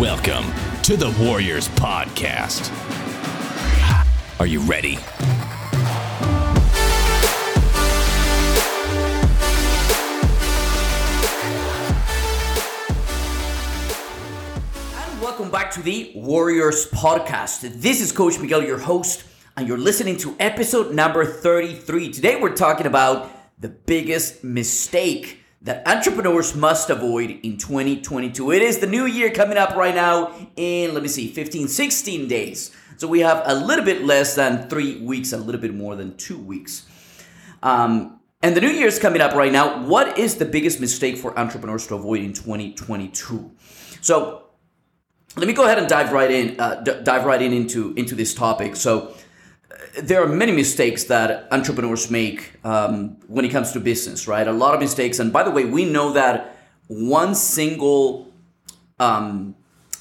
Welcome to the Warriors Podcast. Are you ready? And welcome back to the Warriors Podcast. This is Coach Miguel, your host, and you're listening to episode number 33. Today we're talking about the biggest mistake that entrepreneurs must avoid in 2022. It is the new year coming up right now in, let me see, 15, 16 days. So we have a little bit less than three weeks, a little bit more than two weeks. Um, and the new year is coming up right now. What is the biggest mistake for entrepreneurs to avoid in 2022? So let me go ahead and dive right in, uh, d- dive right in into into this topic. So there are many mistakes that entrepreneurs make um, when it comes to business, right? A lot of mistakes, and by the way, we know that one single um,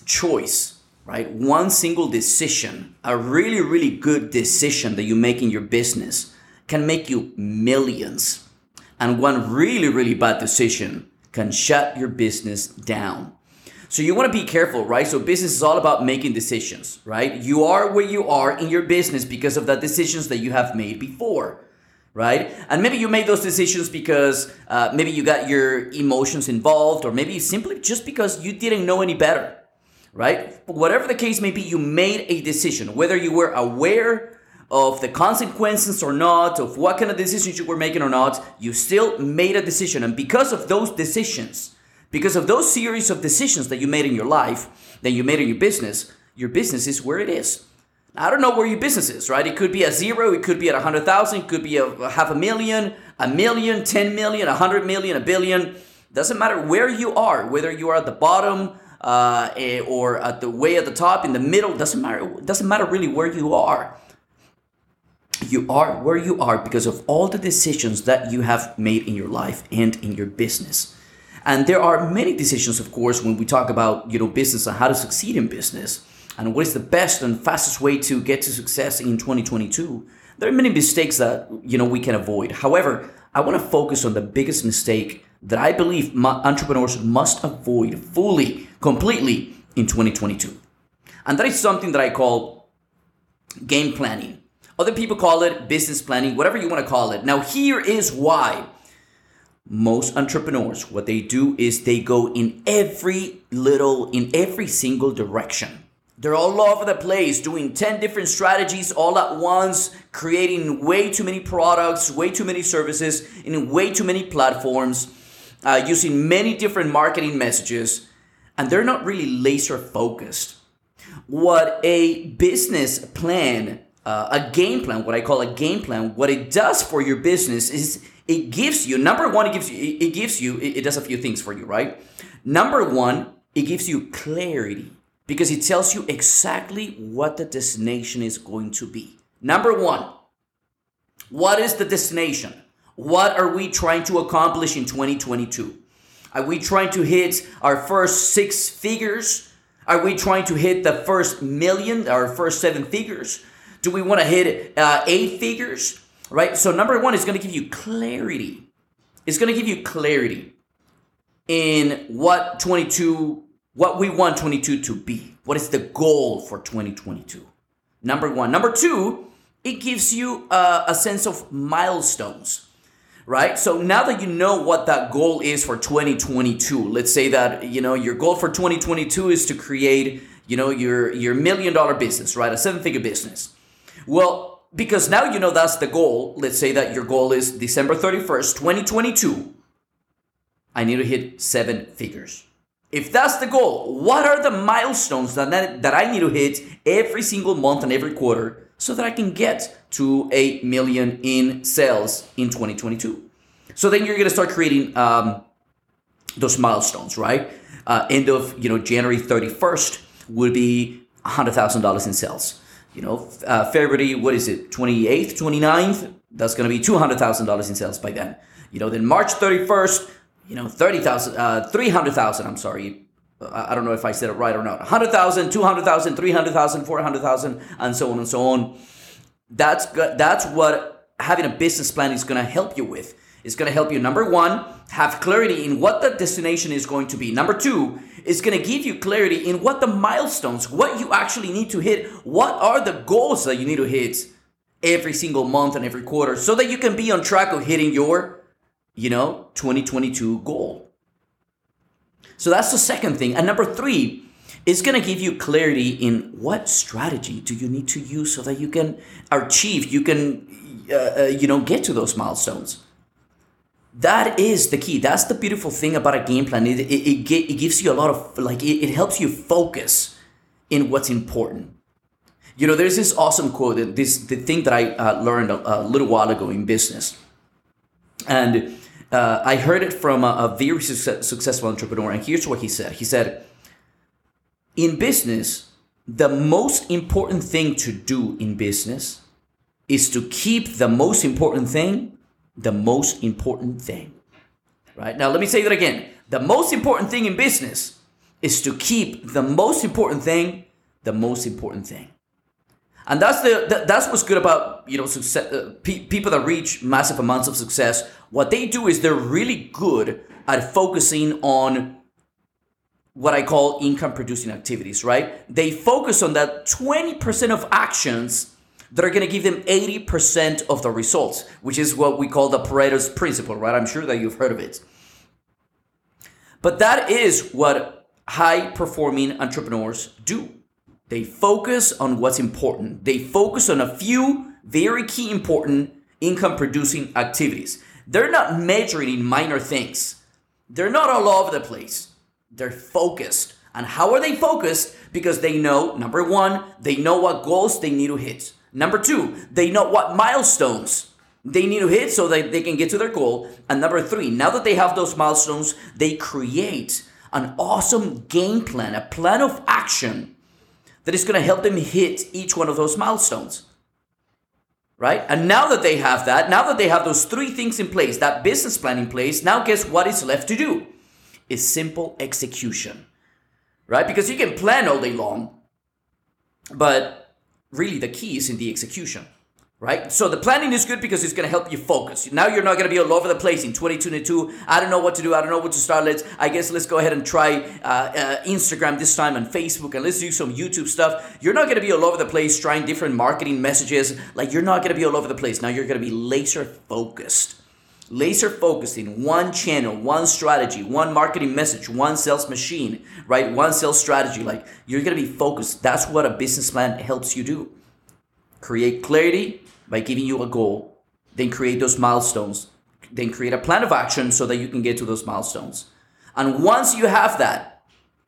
choice, right? One single decision, a really really good decision that you make in your business, can make you millions, and one really really bad decision can shut your business down. So you want to be careful, right? So business is all about making decisions, right? You are where you are in your business because of the decisions that you have made before, right? And maybe you made those decisions because uh, maybe you got your emotions involved, or maybe simply just because you didn't know any better, right? Whatever the case may be, you made a decision, whether you were aware of the consequences or not, of what kind of decisions you were making or not, you still made a decision. And because of those decisions, because of those series of decisions that you made in your life, that you made in your business, your business is where it is. I don't know where your business is, right? It could be at zero, it could be at a hundred thousand, it could be a, a half a million, a million, ten million, a hundred million, a billion. Doesn't matter where you are, whether you are at the bottom uh, eh, or at the way at the top, in the middle. Doesn't matter. Doesn't matter really where you are. You are where you are because of all the decisions that you have made in your life and in your business. And there are many decisions, of course, when we talk about you know business and how to succeed in business and what is the best and fastest way to get to success in 2022. There are many mistakes that you know we can avoid. However, I want to focus on the biggest mistake that I believe entrepreneurs must avoid fully, completely in 2022. And that is something that I call game planning. Other people call it business planning, whatever you want to call it. Now, here is why most entrepreneurs what they do is they go in every little in every single direction. They're all over the place doing 10 different strategies all at once creating way too many products way too many services in way too many platforms uh, using many different marketing messages and they're not really laser focused. What a business plan uh, a game plan what i call a game plan what it does for your business is it gives you number one it gives you it, gives you it, it does a few things for you right? Number one it gives you clarity because it tells you exactly what the destination is going to be. Number one what is the destination? What are we trying to accomplish in 2022 are we trying to hit our first six figures? Are we trying to hit the first million our first seven figures? Do we want to hit uh, eight figures right? So number one is going to give you clarity. It's going to give you clarity in what 22, what we want 22 to be. What is the goal for 2022? Number one. Number two, it gives you a, a sense of milestones, right? So now that you know what that goal is for 2022, let's say that, you know, your goal for 2022 is to create, you know, your, your million dollar business, right? A seven figure business. Well, because now you know that's the goal. Let's say that your goal is December 31st, 2022. I need to hit seven figures. If that's the goal, what are the milestones that, that I need to hit every single month and every quarter so that I can get to a million in sales in 2022? So then you're gonna start creating um, those milestones, right? Uh, end of you know January 31st would be $100,000 in sales you know, uh, February, what is it, 28th, 29th? That's going to be $200,000 in sales by then. You know, then March 31st, you know, 30,000, uh, 300,000, I'm sorry. I don't know if I said it right or not. 100,000, 200,000, 300,000, 400,000, and so on and so on. That's, that's what having a business plan is going to help you with. It's going to help you, number one, have clarity in what the destination is going to be. Number two, it's going to give you clarity in what the milestones, what you actually need to hit, what are the goals that you need to hit every single month and every quarter so that you can be on track of hitting your, you know, 2022 goal. So that's the second thing. And number three, it's going to give you clarity in what strategy do you need to use so that you can achieve, you can, uh, uh, you know, get to those milestones. That is the key. That's the beautiful thing about a game plan. It, it, it, it gives you a lot of, like, it, it helps you focus in what's important. You know, there's this awesome quote, this the thing that I uh, learned a, a, little while ago in business. And uh, I heard it from a, a very success, successful entrepreneur. And here's what he said He said, in business, the most important thing to do in business is to keep the most important thing the most important thing. Right? Now, let me say that again. The most important thing in business is to keep the most important thing the most important thing. And that's the that's what's good about you know success, uh, pe- people that reach massive amounts of success. What they do is they're really good at focusing on what I call income producing activities, right? They focus on that 20% of actions that are going to give them 80% of the results, which is what we call the Pareto's principle, right? I'm sure that you've heard of it. But that is what high performing entrepreneurs do. They focus on what's important. They focus on a few very key important income producing activities. They're not measuring in minor things. They're not all over the place. They're focused. And how are they focused? Because they know, number one, they know what goals they need to hit. Number two, they know what milestones they need to hit so that they can get to their goal. And number three, now that they have those milestones, they create an awesome game plan, a plan of action that is going to help them hit each one of those milestones. Right? And now that they have that, now that they have those three things in place, that business plan in place, now guess what is left to do? is simple execution, right? Because you can plan all day long, but really the key is in the execution, right? So the planning is good because it's going to help you focus. Now you're not going to be all over the place in 2022. I don't know what to do. I don't know what to start. Let's, I guess, let's go ahead and try uh, uh, Instagram this time and Facebook and let's do some YouTube stuff. You're not going to be all over the place trying different marketing messages. Like you're not going to be all over the place. Now you're going to be laser focused laser focusing one channel, one strategy, one marketing message, one sales machine, right? One sales strategy. Like you're gonna be focused. That's what a business plan helps you do. Create clarity by giving you a goal, then create those milestones, then create a plan of action so that you can get to those milestones. And once you have that,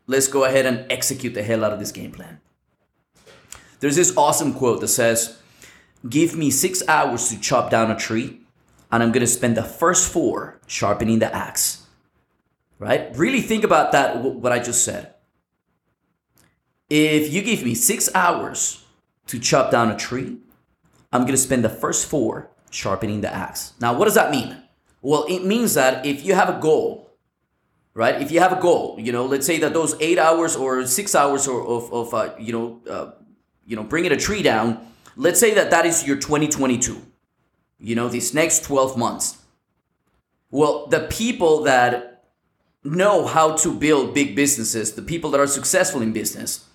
let's go ahead and execute the hell out of this game plan. There's this awesome quote that says, Give me six hours to chop down a tree and I'm going to spend the first four sharpening the axe. Right? Really think about that, what I just said. If you give me six hours to chop down a tree, I'm going to spend the first four sharpening the axe. Now, what does that mean? Well, it means that if you have a goal, right? If you have a goal, you know, let's say that those eight hours or six hours or of, of uh, you know, uh, you know, bringing a tree down. Let's say that that is your 2022 you know, these next 12 months. Well, the people that know how to build big businesses, the people that are successful in business,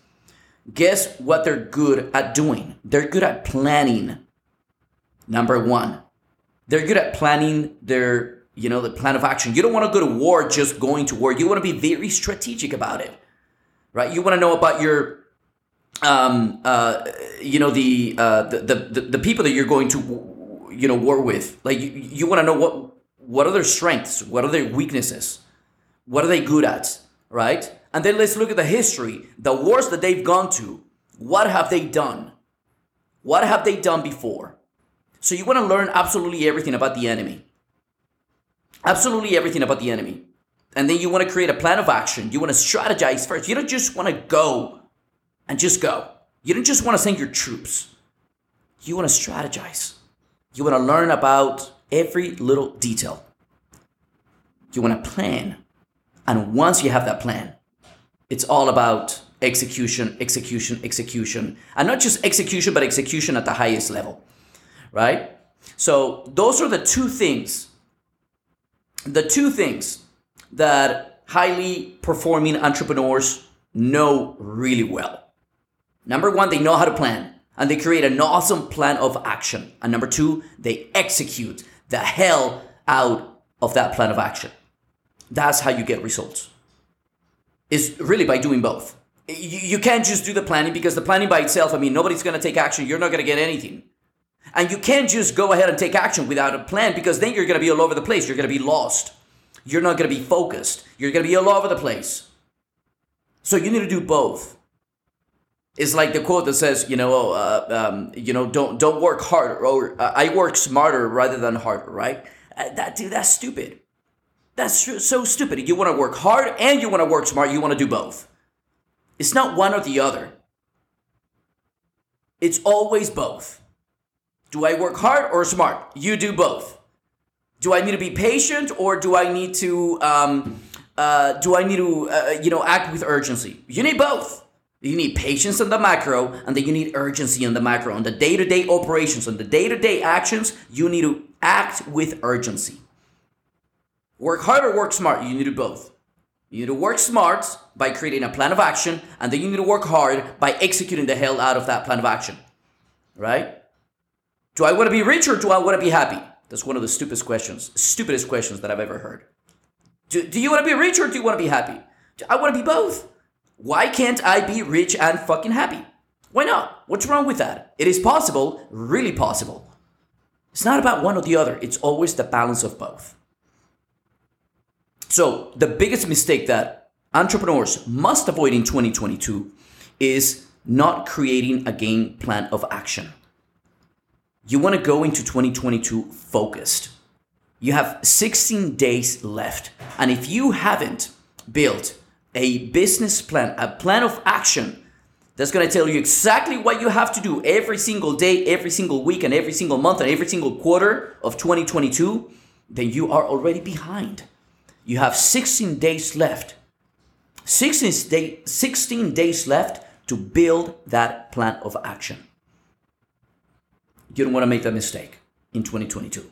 guess what they're good at doing? They're good at planning. Number one, they're good at planning their, you know, the plan of action. You don't want to go to war just going to war. You want to be very strategic about it, right? You want to know about your um, uh, you know the, uh, the, the the people that you're going to you know war with. Like you, you want to know what what are their strengths? What are their weaknesses? What are they good at? Right? And then let's look at the history the wars that they've gone to. What have they done? What have they done before? So you want to learn absolutely everything about the enemy. Absolutely everything about the enemy. And then you want to create a plan of action. You want to strategize first. You don't just want to go and just go. You don't just want to send your troops. You want to strategize you want to learn about every little detail. You want to plan. And once you have that plan, it's all about execution, execution, execution. And not just execution, but execution at the highest level, right? So those are the two things the two things that highly performing entrepreneurs know really well. Number one, they know how to plan and they create an awesome plan of action. And number two, they execute the hell out of that plan of action. That's how you get results. Is really by doing both. You, you can't just do the planning because the planning by itself, I mean, nobody's going to take action. You're not going to get anything. And you can't just go ahead and take action without a plan because then you're going to be all over the place. You're going to be lost. You're not going to be focused. You're going to be all over the place. So you need to do both. It's like the quote that says, you know, uh, um, you know, don't don't work harder or uh, I work smarter rather than harder, right? Uh, that dude, that's stupid. That's so stupid. You want to work hard and you want to work smart. You want to do both. It's not one or the other. It's always both. Do I work hard or smart? You do both. Do I need to be patient or do I need to um, uh, do I need to uh, you know act with urgency? You need both. You need patience on the macro, and then you need urgency on the macro. On the day to day operations, on the day to day actions, you need to act with urgency. Work hard or work smart, you need to do both. You need to work smart by creating a plan of action, and then you need to work hard by executing the hell out of that plan of action. Right? Do I want to be rich or do I want to be happy? That's one of the stupidest questions, stupidest questions that I've ever heard. Do, do you want to be rich or do you want to be happy? I want to be both. Why can't I be rich and fucking happy? Why not? What's wrong with that? It is possible, really possible. It's not about one or the other, it's always the balance of both. So, the biggest mistake that entrepreneurs must avoid in 2022 is not creating a game plan of action. You want to go into 2022 focused. You have 16 days left. And if you haven't built a business plan, a plan of action that's going to tell you exactly what you have to do every single day, every single week, and every single month, and every single quarter of 2022, then you are already behind. You have 16 days left. 16, day, 16 days left to build that plan of action. You don't want to make that mistake in 2022.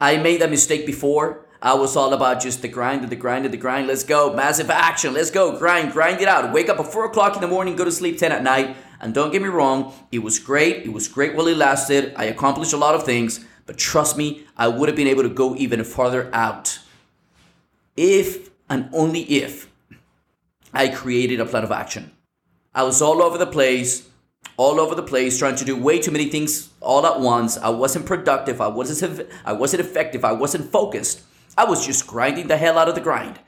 I made that mistake before. I was all about just the grind and the grind and the grind. Let's go. Massive action. Let's go. Grind, grind it out. Wake up at 4 o'clock in the morning, go to sleep 10 at night. And don't get me wrong, it was great. It was great while it lasted. I accomplished a lot of things. But trust me, I would have been able to go even farther out if and only if I created a plan of action. I was all over the place, all over the place, trying to do way too many things all at once. I wasn't productive. I wasn't. I wasn't effective. I wasn't focused. I was just grinding the hell out of the grind.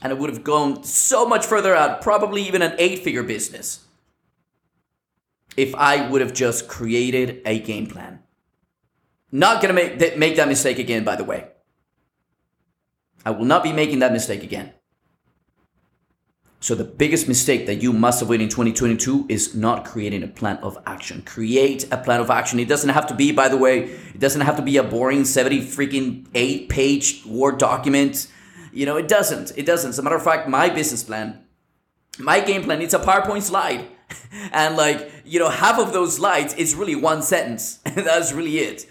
And it would have gone so much further out, probably even an eight figure business, if I would have just created a game plan. Not gonna make, make that mistake again, by the way. I will not be making that mistake again. So, the biggest mistake that you must avoid in 2022 is not creating a plan of action. Create a plan of action. It doesn't have to be, by the way, it doesn't have to be a boring 70 freaking eight page Word document. You know, it doesn't. It doesn't. As a matter of fact, my business plan, my game plan, it's a PowerPoint slide. and like, you know, half of those slides is really one sentence. That's really it.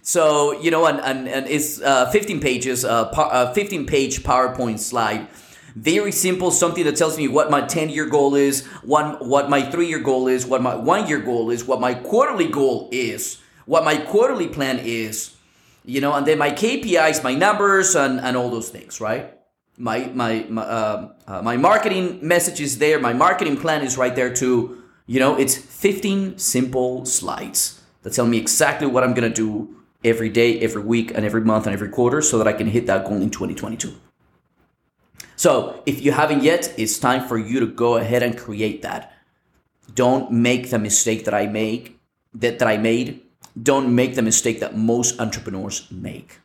So, you know, and, and, and it's uh, 15 pages, uh, uh, 15 page PowerPoint slide. Very simple, something that tells me what my 10 year goal is, one, what my three year goal is, what my one year goal is, what my quarterly goal is, what my quarterly plan is, you know, and then my KPIs, my numbers, and, and all those things, right? My, my, my, uh, uh, my marketing message is there, my marketing plan is right there too. You know, it's 15 simple slides that tell me exactly what I'm gonna do every day, every week, and every month and every quarter so that I can hit that goal in 2022. So if you haven't yet, it's time for you to go ahead and create that. Don't make the mistake that I make that, that I made. Don't make the mistake that most entrepreneurs make.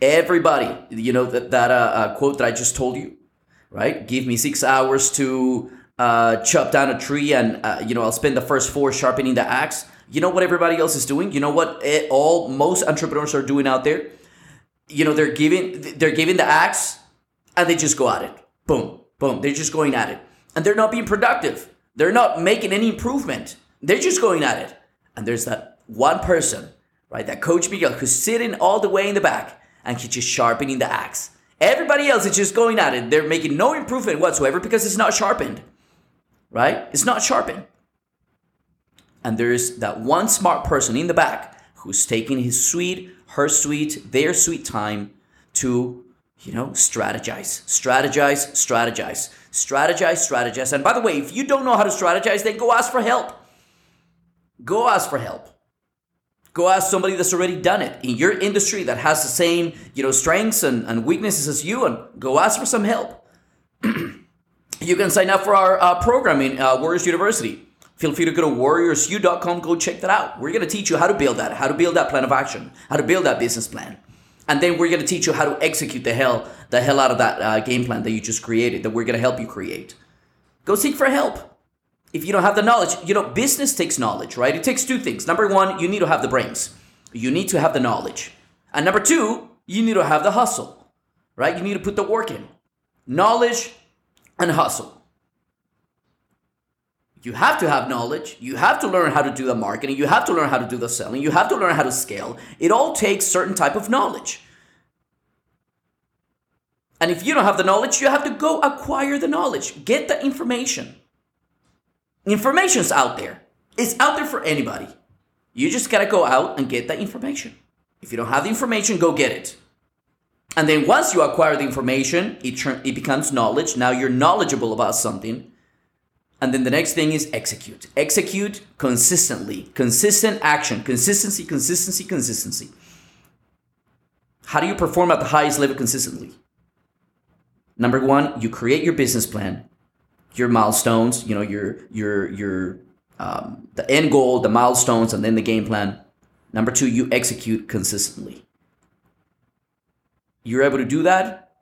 Everybody, you know that that uh, uh, quote that I just told you, right? Give me six hours to uh, chop down a tree, and uh, you know I'll spend the first four sharpening the axe you know what everybody else is doing? You know what it, all most entrepreneurs are doing out there? You know, they're giving they're giving the axe and they just go at it. Boom, boom. They're just going at it. And they're not being productive. They're not making any improvement. They're just going at it. And there's that one person, right? That Coach Miguel who's sitting all the way in the back and he's just sharpening the axe. Everybody else is just going at it. They're making no improvement whatsoever because it's not sharpened, right? It's not sharpened. And there's that one smart person in the back who's taking his sweet, her sweet, their sweet time to, you know, strategize, strategize, strategize, strategize, strategize. And by the way, if you don't know how to strategize, then go ask for help. Go ask for help. Go ask somebody that's already done it in your industry that has the same, you know, strengths and, and weaknesses as you, and go ask for some help. you can sign up for our uh, program in uh, Warriors University. Feel free to go to warriorsu.com, go check that out. We're going to teach you how to build that, how to build that plan of action, how to build that business plan. And then we're going to teach you how to execute the hell, the hell out of that uh, game plan that you just created, that we're going to help you create. Go seek for help if you don't have the knowledge, you know, business takes knowledge, right? It takes two things. Number one, you need to have the brains. You need to have the knowledge. And number two, you need to have the hustle, right? You need to put the work in. Knowledge and hustle. You have to have knowledge. You have to learn how to do the marketing. You have to learn how to do the selling. You have to learn how to scale. It all takes certain type of knowledge. And if you don't have the knowledge, you have to go acquire the knowledge. Get the information. Information's out there. It's out there for anybody. You just gotta go out and get that information. If you don't have the information, go get it. And then once you acquire the information, it, turn, it becomes knowledge. Now you're knowledgeable about something. And then the next thing is execute. Execute consistently. Consistent action. Consistency, consistency, consistency. How do you perform at the highest level consistently? Number one, you create your business plan your milestones, you know, your your your um, the end goal, the milestones, and then the game plan. Number two, you execute consistently. You're able to do that.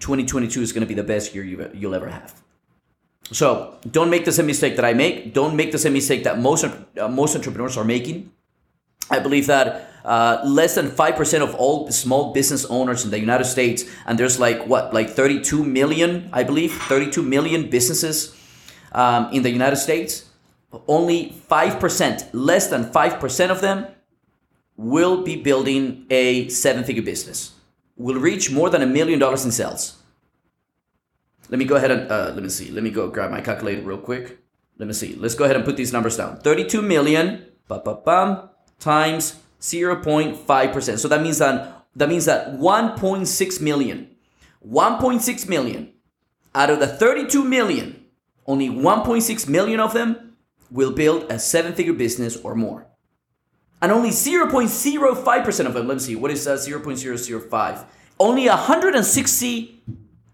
2022 is going to be the best year you'll ever have. So don't make the same mistake that I make. Don't make the same mistake that most uh, most entrepreneurs are making. I believe that uh, less than 5% of all small business owners in the United States, and there's like what, like 32 million, I believe, 32 million businesses um, in the United States. Only 5%, less than 5% of them will be building a seven figure business, will reach more than a million dollars in sales. Let me go ahead and, uh, let me see, let me go grab my calculator real quick. Let me see, let's go ahead and put these numbers down 32 million, ba, ba, bam, times 0.5%. So that means that that means that 1.6 million, 1.6 million out of the 32 million, only 1.6 million of them will build a seven-figure business or more. And only 0.05% of them, let me see, what is that? 0.005? Only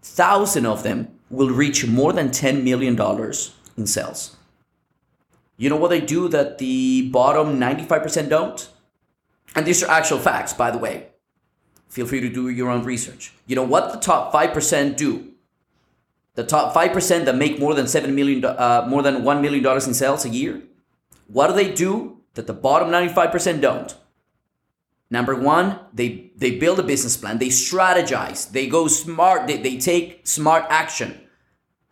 160,000 of them will reach more than $10 million in sales. You know what they do that the bottom 95% don't? And these are actual facts, by the way. Feel free to do your own research. You know what the top 5% do? The top 5% that make more than 7 million uh, more than 1 million dollars in sales a year? What do they do that the bottom 95% don't? Number 1, they they build a business plan, they strategize, they go smart, they, they take smart action.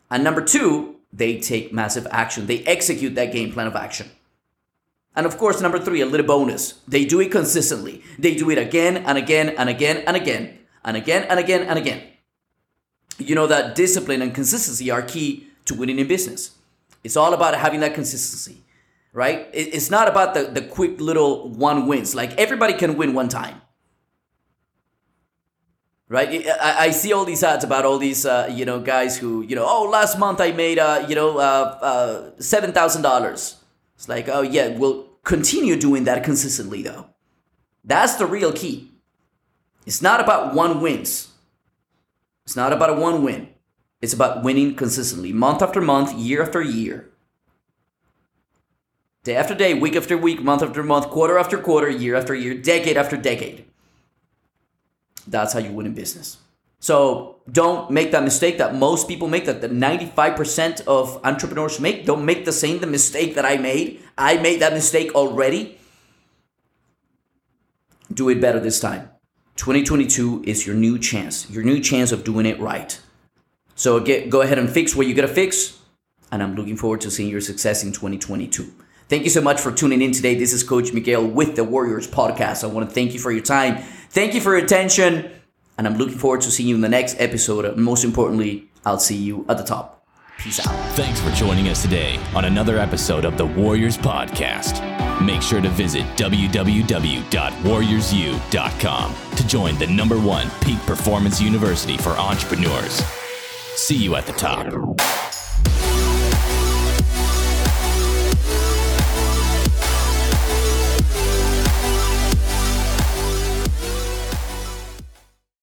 And number 2, they take massive action. They execute that game plan of action. And of course, number three, a little bonus. They do it consistently. They do it again and again and again and again and again and again and again. You know that discipline and consistency are key to winning in business. It's all about having that consistency, right? It's not about the, the quick little one wins. Like everybody can win one time. Right, I, I see all these ads about all these, uh, you know, guys who, you know, oh, last month I made, uh, you know, uh, uh seven thousand dollars it's like, oh yeah, we'll continue doing that consistently though. That's the real key. It's not about one wins. It's not about a one win. It's about winning consistently, month after month, year after year. Day after day, week after week, month after month, quarter after quarter, year after year, decade after decade. That's how you win in business. So don't make that mistake that most people make, that the 95% of entrepreneurs make. Don't make the same the mistake that I made. I made that mistake already. Do it better this time. 2022 is your new chance, your new chance of doing it right. So get, go ahead and fix what you gotta fix. And I'm looking forward to seeing your success in 2022. Thank you so much for tuning in today. This is Coach Miguel with the Warriors Podcast. I want to thank you for your time. Thank you for your attention. And I'm looking forward to seeing you in the next episode. Most importantly, I'll see you at the top. Peace out. Thanks for joining us today on another episode of the Warriors Podcast. Make sure to visit www.warriorsu.com to join the number one peak performance university for entrepreneurs. See you at the top.